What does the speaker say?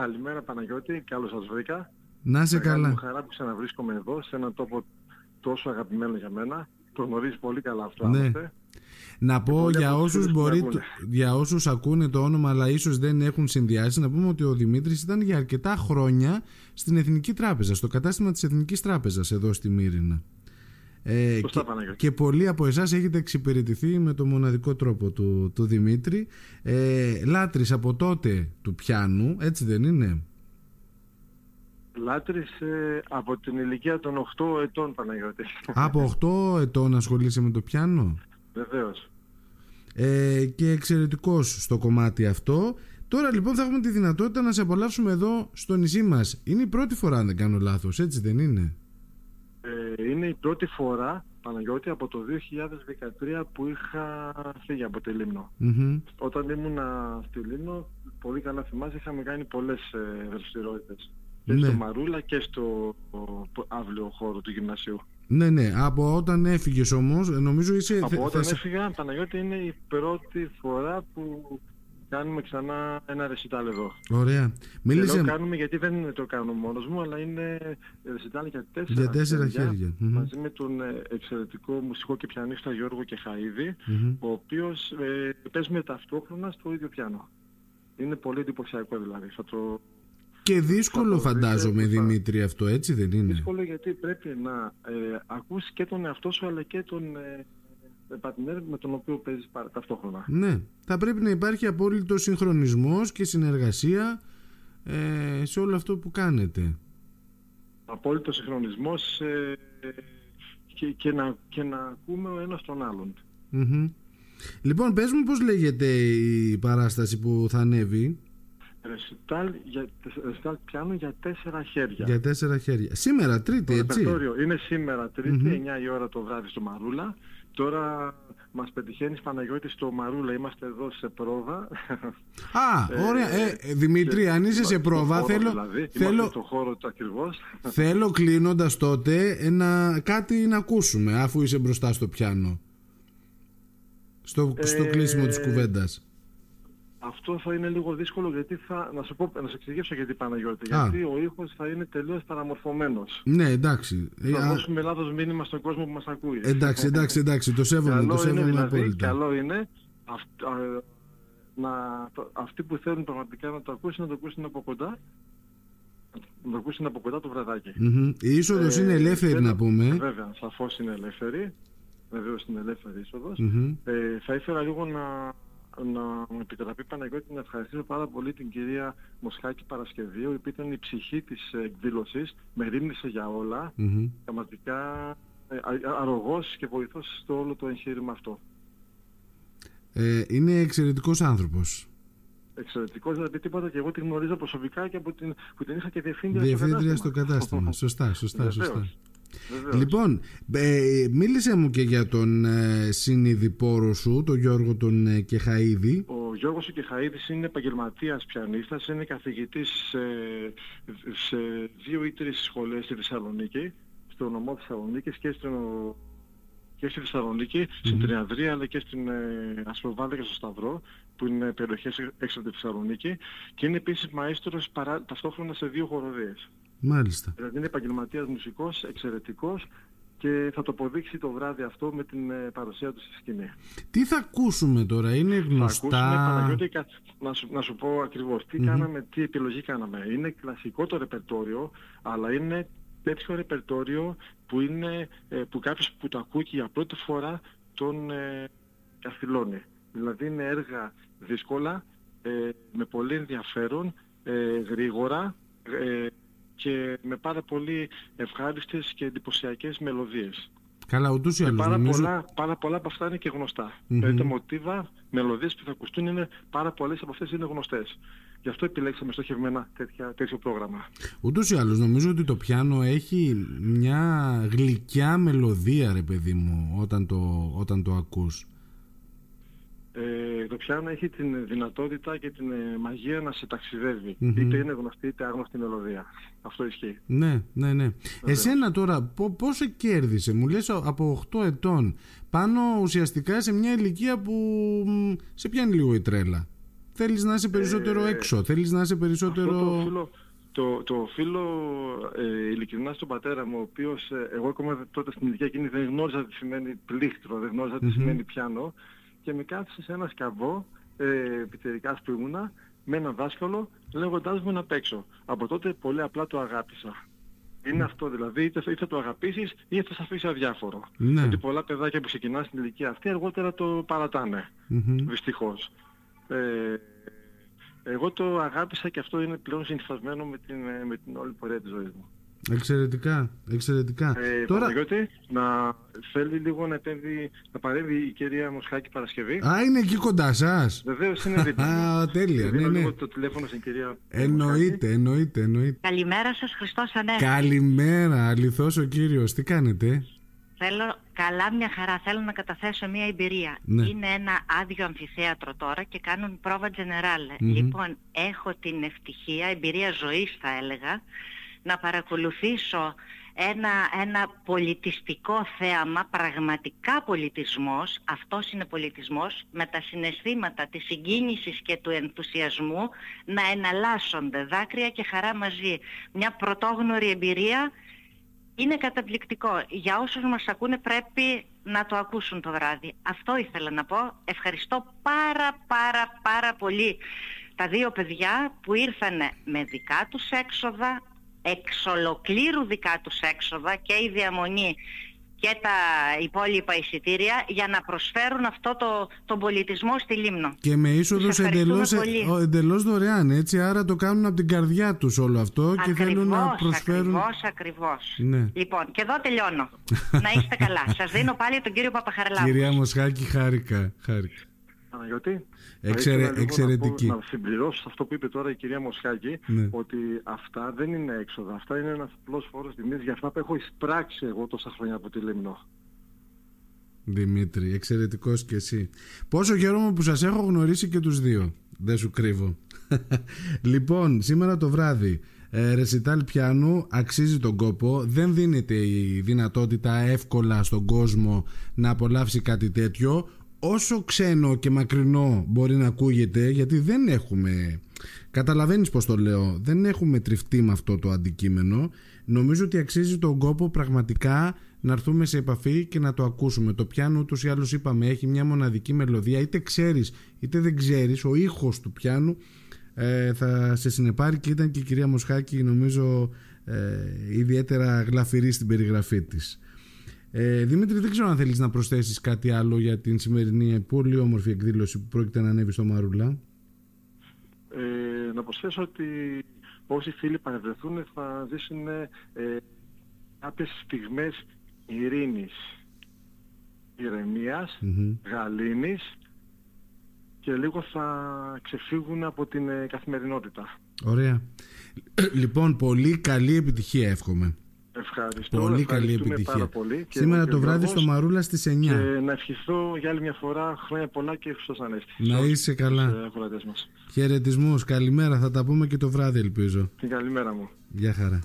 Καλημέρα Παναγιώτη, καλώς σας βρήκα. Να είσαι Μεγάλη καλά. μου χαρά που ξαναβρίσκομαι εδώ, σε έναν τόπο τόσο αγαπημένο για μένα. Το γνωρίζει πολύ καλά αυτό. Ναι. άλλωστε. Να πω πολλοί για από τους όσους, φίλους που μπορεί, ακούνε. για όσους ακούνε το όνομα αλλά ίσως δεν έχουν συνδυάσει να πούμε ότι ο Δημήτρης ήταν για αρκετά χρόνια στην Εθνική Τράπεζα, στο κατάστημα της Εθνικής Τράπεζας εδώ στη Μύρινα. Ε, Σωστά, και, Παναγιώτη. και πολλοί από εσάς έχετε εξυπηρετηθεί με το μοναδικό τρόπο του, του Δημήτρη. Ε, λάτρης από τότε του πιάνου, έτσι δεν είναι; Λάτρης ε, από την ηλικία των 8 ετών Παναγιώτη. από 8 ετών ασχολείσαι με το πιάνο; Βεβαίως. ε, και εξαιρετικός στο κομμάτι αυτό. Τώρα λοιπόν θα έχουμε τη δυνατότητα να σε απολαύσουμε εδώ στο νησί μας. Είναι η πρώτη φορά αν δεν κάνω λάθος, έτσι δεν είναι; Ε, είναι η πρώτη φορά Παναγιώτη από το 2013 που είχα φύγει από τη Λίμνο. Μμμ. Όταν ήμουνα στη Λίμνο, πολύ καλά θυμάσαι, είχαμε κάνει πολλές ε, δραστηριότητες. Και Ναι. στο Μαρούλα και στο ο, αύριο χώρο του γυμνασίου. Ναι, ναι. Από όταν έφυγες όμως, ε, νομίζω είσαι... Από θε- όταν θες- έφυγα, Παναγιώτη, είναι η πρώτη φορά που κάνουμε ξανά ένα ρεσιτάλ εδώ. Ωραία. Και Μίλησε λέω κάνουμε γιατί δεν το κάνω μόνος μου, αλλά είναι ρεσιτάλ για τέσσερα, για τέσσερα χέρια. Μμμ. Μαζί με τον ε, εξαιρετικό μουσικό και πιανίστα Γιώργο Κεχαίδη, Μμμ. ο οποίος ε, παίζουμε ταυτόχρονα στο ίδιο πιάνο. Είναι πολύ εντυπωσιακό δηλαδή. Θα το... Και δύσκολο Θα το δείτε, φαντάζομαι θα- Δημήτρη αυτό, έτσι δεν είναι; Δύσκολο γιατί πρέπει να ε, ακούσεις και τον εαυτό σου αλλά και τον ε, πατινέρ με τον οποίο παίζεις παρα- ταυτόχρονα. Ναι. Θα πρέπει να υπάρχει απόλυτο συγχρονισμός και συνεργασία ε, σε όλο αυτό που κάνετε. Απόλυτο συγχρονισμός ε, και, και, να, και να ακούμε ο ένας τον άλλον. Μμμ. Λοιπόν, πες μου πώς λέγεται η παράσταση που θα ανέβει; Ρεσιτάλ, για, ρεσιτάλ πιάνο για τέσσερα χέρια. για τέσσερα χέρια. Σήμερα, Τρίτη, Το έτσι; ρεπερτόριο είναι σήμερα Τρίτη, Μμμ. 9 η ώρα το βράδυ στο Μαρούλα. Τώρα μας πετυχαίνεις Παναγιώτης στο Μαρούλα, είμαστε εδώ σε πρόβα. Α, Ε, ωραία. Ε, ε, Δημήτρη, Και- αν είσαι σε στο πρόβα, χώρο θέλω, δηλαδή, είμαστε θέλω, στο χώρο του ακριβώς. θέλω κλείνοντας τότε ε, να, κάτι να ακούσουμε, αφού είσαι μπροστά στο πιάνο. Στο, στο Ε, κλείσιμο της κουβέντας. Αυτό θα είναι λίγο δύσκολο γιατί θα, να σου, πω, να σου εξηγήσω γιατί Παναγιώτη. Α. Γιατί ο ήχος θα είναι τελείως παραμορφωμένος. Ναι, εντάξει. Ε, Θα α, δώσουμε λάθος μήνυμα στον κόσμο που μας ακούει. εντάξει, εντάξει, εντάξει. Το σέβομαι, το Καλό είναι σέβομαι δηλαδή, απόλυτα. καλό είναι αυ- α, να, το- αυτοί που θέλουν πραγματικά να το ακούσουν, να το ακούσουν από κοντά. Να το ακούσουν από κοντά το βραδάκι. Μμμ. Η είσοδος Ε, είναι ελεύθερη θέλω- να πούμε. Βέβαια, σαφώς είναι ελεύθερη. Βεβαίως είναι ελεύθερη είσοδος. Μμμ. Ε, θα ήθελα λίγο να, να μου επιτραπεί Παναγιώτη να ευχαριστήσω πάρα πολύ την κυρία Μοσχάκη Παρασκευίου, η οποία ήταν η ψυχή της ε, εκδήλωσης, με ρίμνησε για όλα, Μμμ. πραγματικά ε, α- αρρωγός και βοηθός στο όλο το εγχείρημα αυτό. Ε, είναι εξαιρετικός άνθρωπος. Εξαιρετικός, δηλαδή τίποτα και εγώ την γνωρίζω προσωπικά και από την, που την είχα και διευθύντρια, Διευθύντρια στο στο κατάστημα. Σωστά, σωστά, Βεβαίως. σωστά. Βεβαίως. Λοιπόν, ε, μίλησε μου και για τον ε, συνειδηπόρο σου, τον Γιώργο τον ε, Κεχαίδη. Ο Γιώργος ο Κεχαίδης είναι επαγγελματίας πιανίστας, είναι καθηγητής σε, σε δύο ή τρεις σχολές στη Θεσσαλονίκη, στο νομό Θεσσαλονίκης και, στο, και στη θεσσαλονικη στην Τριανδρία αλλά και στην ε, Ασπροβάλλα και στο Σταυρό, που είναι περιοχές έξω από τη Θεσσαλονίκη και είναι επίσης μαΐστρος παρά, ταυτόχρονα σε δύο χοροδίες. Μάλιστα. Δηλαδή είναι επαγγελματίας μουσικός, εξαιρετικός και θα το αποδείξει το βράδυ αυτό με την ε, παρουσία του στη σκηνή. Τι θα ακούσουμε τώρα, είναι Θα ακούσουμε, γνωστά. Παναγιώτη, κα- να σου, να σου πω ακριβώς τι κάναμε, τι επιλογή κάναμε. Είναι κλασικό το ρεπερτόριο, αλλά είναι τέτοιο ρεπερτόριο που, είναι, ε, που κάποιος που το ακούει και για πρώτη φορά τον ε, καθυλώνει. Δηλαδή είναι έργα δύσκολα, ε, με πολύ ενδιαφέρον, ε, γρήγορα ε, και με πάρα πολύ ευχάριστες και εντυπωσιακές μελωδίες. Καλά, ούτως ή Και άλλως πάρα, νομίζω. πολλά, πάρα πολλά από αυτά είναι και γνωστά. Μμμ. Δηλαδή τα μοτίβα, μελωδίες που θα ακουστούν είναι πάρα πολλές από αυτές είναι γνωστές. Γι' αυτό επιλέξαμε στοχευμένα τέτοια, τέτοιο πρόγραμμα. Ούτως ή άλλως νομίζω ότι το πιάνο έχει μια γλυκιά μελωδία ρε παιδί μου όταν το, όταν το ακούς. Ε, το πιάνο έχει την δυνατότητα και την ε, μαγεία να σε ταξιδεύει. Μμμ. Είτε είναι γνωστή είτε άγνωστη μελωδία. Αυτό ισχύει. Ναι, ναι, ναι. Εσένα τώρα πο- πόσο κέρδισε, μου λες από 8 ετών, πάνω ουσιαστικά σε μια ηλικία που μ, σε πιάνει λίγο η τρέλα. θέλεις να είσαι περισσότερο Ε, έξω, θέλεις να είσαι περισσότερο... Αυτό το οφείλω, το, το οφείλω ε, ειλικρινά στον πατέρα μου, ο οποίος ε, εγώ ακόμα τότε στην ηλικία εκείνη δεν γνώριζα τι σημαίνει πλήκτρο, δεν γνώριζα τι Μμμ. σημαίνει πιάνο και με κάθισε σε ένα σκαβό ε, πιτσιρικάς που ήμουνα με έναν δάσκαλο λέγοντάς μου να παίξω. Από τότε πολύ απλά το αγάπησα. Είναι αυτό δηλαδή, είτε, είτε θα το αγαπήσεις είτε θα σε αφήσει αδιάφορο. Ναι. Γιατί πολλά παιδάκια που ξεκινάνε στην ηλικία αυτή αργότερα το παρατάνε. Μμμ. Δυστυχώς. Ε, εγώ το αγάπησα και αυτό είναι πλέον συνυφασμένο με την, ε, με την όλη πορεία της ζωής μου. Εξαιρετικά, εξαιρετικά. Ε, Τώρα... Παναγιώτη, να θέλει λίγο να, επέμβει, να παρέμβει η κυρία Μοσχάκη Παρασκευή. Α, είναι εκεί κοντά σας. Βεβαίως είναι δίπλα. μου. Α, τέλεια, ναι, Δίνω ναι. λίγο το τηλέφωνο στην κυρία Μοσχάκη. Εννοείται, εννοείται, εννοείται. Καλημέρα σας, Χριστός Ανέστη. Καλημέρα, αληθώς ο κύριος. Τι κάνετε; Θέλω καλά μια χαρά. Θέλω να καταθέσω μια εμπειρία. Ναι. Είναι ένα άδειο αμφιθέατρο τώρα και κάνουν πρόβα τζενεράλε. Μμμ. Λοιπόν, έχω την ευτυχία, εμπειρία ζωής θα έλεγα, να παρακολουθήσω ένα, ένα πολιτιστικό θέαμα, πραγματικά πολιτισμός, αυτός είναι πολιτισμός, με τα συναισθήματα της συγκίνησης και του ενθουσιασμού να εναλλάσσονται δάκρυα και χαρά μαζί. Μια πρωτόγνωρη εμπειρία είναι καταπληκτικό. Για όσους μας ακούνε πρέπει να το ακούσουν το βράδυ. Αυτό ήθελα να πω. Ευχαριστώ πάρα πάρα πάρα πολύ τα δύο παιδιά που ήρθαν με δικά τους έξοδα, εξ ολοκλήρου δικά τους έξοδα και η διαμονή και τα υπόλοιπα εισιτήρια για να προσφέρουν αυτό το, τον πολιτισμό στη Λίμνο. Και με είσοδος Τους ευχαριστούμε εντελώς, πολύ. ο- εντελώς δωρεάν, έτσι. Άρα το κάνουν από την καρδιά τους όλο αυτό και θέλουν να προσφέρουν... Ακριβώς, ακριβώς. Ναι. Λοιπόν, και εδώ τελειώνω. να είστε καλά. Σας δίνω πάλι τον κύριο Παπαχαρλάβου. Κυρία Μοσχάκη, χάρηκα, χάρηκα. Παναγιώτη, Εξαιρε- θα ήθελα λίγο εξαιρετική. Να, πω, να συμπληρώσω σε αυτό που είπε τώρα η κυρία Μοσχάκη, Ναι. ότι αυτά δεν είναι έξοδα. Αυτά είναι ένας απλός φόρος τιμής για αυτά που έχω εισπράξει εγώ τόσα χρόνια από τη Λίμνο. Δημήτρη, εξαιρετικός και εσύ. Πόσο χαίρομαι που σας έχω γνωρίσει και τους δύο. Δεν σου κρύβω. λοιπόν, σήμερα το βράδυ, ε, ρεσιτάλ πιάνου αξίζει τον κόπο. Δεν δίνεται η δυνατότητα εύκολα στον κόσμο να απολαύσει κάτι τέτοιο. Όσο ξένο και μακρινό μπορεί να ακούγεται, γιατί δεν έχουμε... Καταλαβαίνεις πως το λέω, δεν έχουμε τριφτεί με αυτό το αντικείμενο. Νομίζω ότι αξίζει τον κόπο πραγματικά να έρθουμε σε επαφή και να το ακούσουμε. Το πιάνο ούτως ή άλλως είπαμε έχει μια μοναδική μελωδία, είτε ξέρεις είτε δεν ξέρεις, ο ήχος του πιάνου ε, θα σε συνεπάρει και ήταν και η κυρία Μοσχάκη νομίζω ε, ιδιαίτερα γλαφυρή στην περιγραφή της. Ε, Δημήτρη δεν ξέρω αν θέλεις να προσθέσεις κάτι άλλο για την σημερινή πολύ όμορφη εκδήλωση που πρόκειται να ανέβει στο Μαρούλα. Ε, να προσθέσω ότι όσοι φίλοι παρευρεθούν θα ζήσουν ε, κάποιες στιγμές ειρήνης, ηρεμίας, Μμμ. γαλήνης και λίγο θα ξεφύγουν από την ε, καθημερινότητα. Ωραία. Λοιπόν, πολύ καλή επιτυχία εύχομαι. Ευχαριστώ. Πολύ καλή ευχαριστούμε επιτυχία. Πάρα πολύ και Σήμερα εγώ και το ο βράδυ Γιώργος. στο Μαρούλα στις 9. Και να ευχηθώ για άλλη μια φορά χρόνια πολλά και Χριστός Ανέστη. Να Σε όλους είσαι τους, καλά. ε, ακροατές μας. Χαιρετισμούς, καλημέρα, θα τα πούμε και το βράδυ ελπίζω. Την καλημέρα μου. Γεια χαρά.